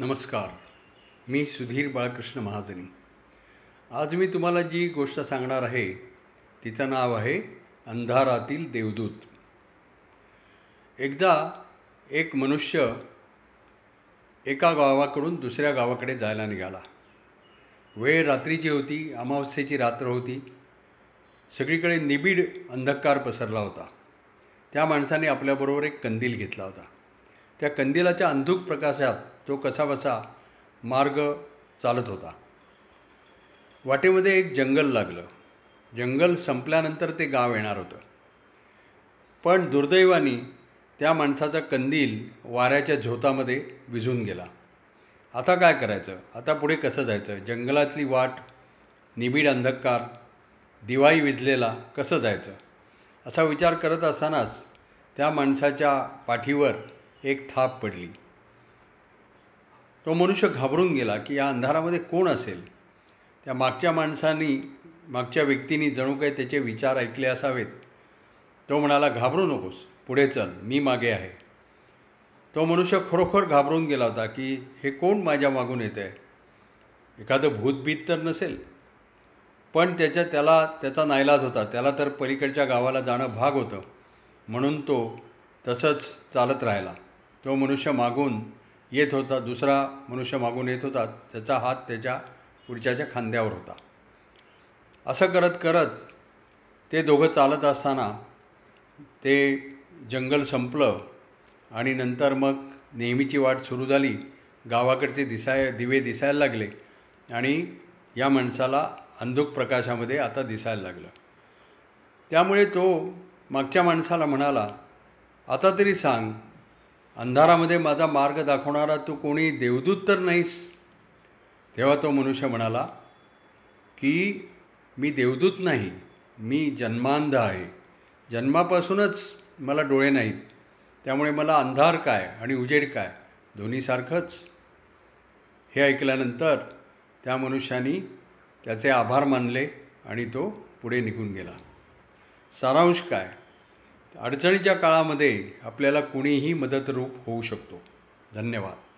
नमस्कार. मी सुधीर बाळकृष्ण महाजनी. आज मी तुम्हाला जी गोष्ट सांगणार आहे तिचं नाव आहे अंधारातील देवदूत. एकदा एक मनुष्य एका गावाकडून दुसऱ्या गावाकडे जायला निघाला. वेळ रात्रीची होती अमावस्येची रात्र होती. सगळीकडे निबिड अंधकार पसरला होता. त्या माणसाने आपल्याबरोबर एक कंदील घेतला होता. त्या कंदिलाच्या अंधुक प्रकाशात तो कसाबसा मार्ग चालत होता. वाटेमध्ये एक जंगल लागलं. जंगल संपल्यानंतर ते गाव येणार होतं. पण दुर्दैवानी त्या माणसाचा कंदील वाऱ्याच्या झोतामध्ये विझून गेला. आता काय करायचं? आता पुढे कसं जायचं? जंगलातली वाट निबिड अंधकार दिवाळी विजलेला कसं जायचं? असा विचार करत असतानाच त्या माणसाच्या पाठीवर एक थाप पडली. तो मनुष्य घाबरून गेला की या अंधारामध्ये कोण असेल? त्या मागच्या माणसांनी मागच्या व्यक्तींनी जणू काही त्याचे विचार ऐकले असावेत. तो म्हणाला घाबरू नकोस पुढे चल मी मागे आहे. तो मनुष्य खरोखर घाबरून गेला होता की हे कोण माझ्या मागून येत आहे एखादं भूतभीत तर नसेल. पण त्याच्या त्याला त्याचा नाईलाज होता. त्याला तर पलीकडच्या गावाला जाणं भाग होतं. म्हणून तो तसंच चालत राहिला. तो मनुष्य मागून येत होता दुसरा मनुष्य मागून येत होता त्याचा हात त्याच्या पुढच्याच्या खांद्यावर होता. असं करत करत ते दोघं चालत असताना ते जंगल संपलं आणि नंतर मग नेहमीची वाट सुरू झाली. गावाकडचे दिसाय दिवे दिसायला लागले आणि या माणसाला अंधुक प्रकाशामध्ये आता दिसायला लागलं. त्यामुळे तो मागच्या माणसाला म्हणाला आता तरी सांग अंधारामध्ये माझा मार्ग दाखवणारा तू कोणी देवदूत तर नाहीस. तेव्हा तो मनुष्य म्हणाला की मी देवदूत नाही मी जन्मांध आहे. जन्मापासूनच मला डोळे नाहीत त्यामुळे मला अंधार काय आणि उजेड काय दोन्हीसारखंच हे ऐकल्यानंतर त्या मनुष्यानी त्याचे आभार मानले आणि तो पुढे निघून गेला. सारांश काय? अडचणीच्या काळामध्ये आपल्याला कुणीही मदतरूप होऊ शकतो. धन्यवाद.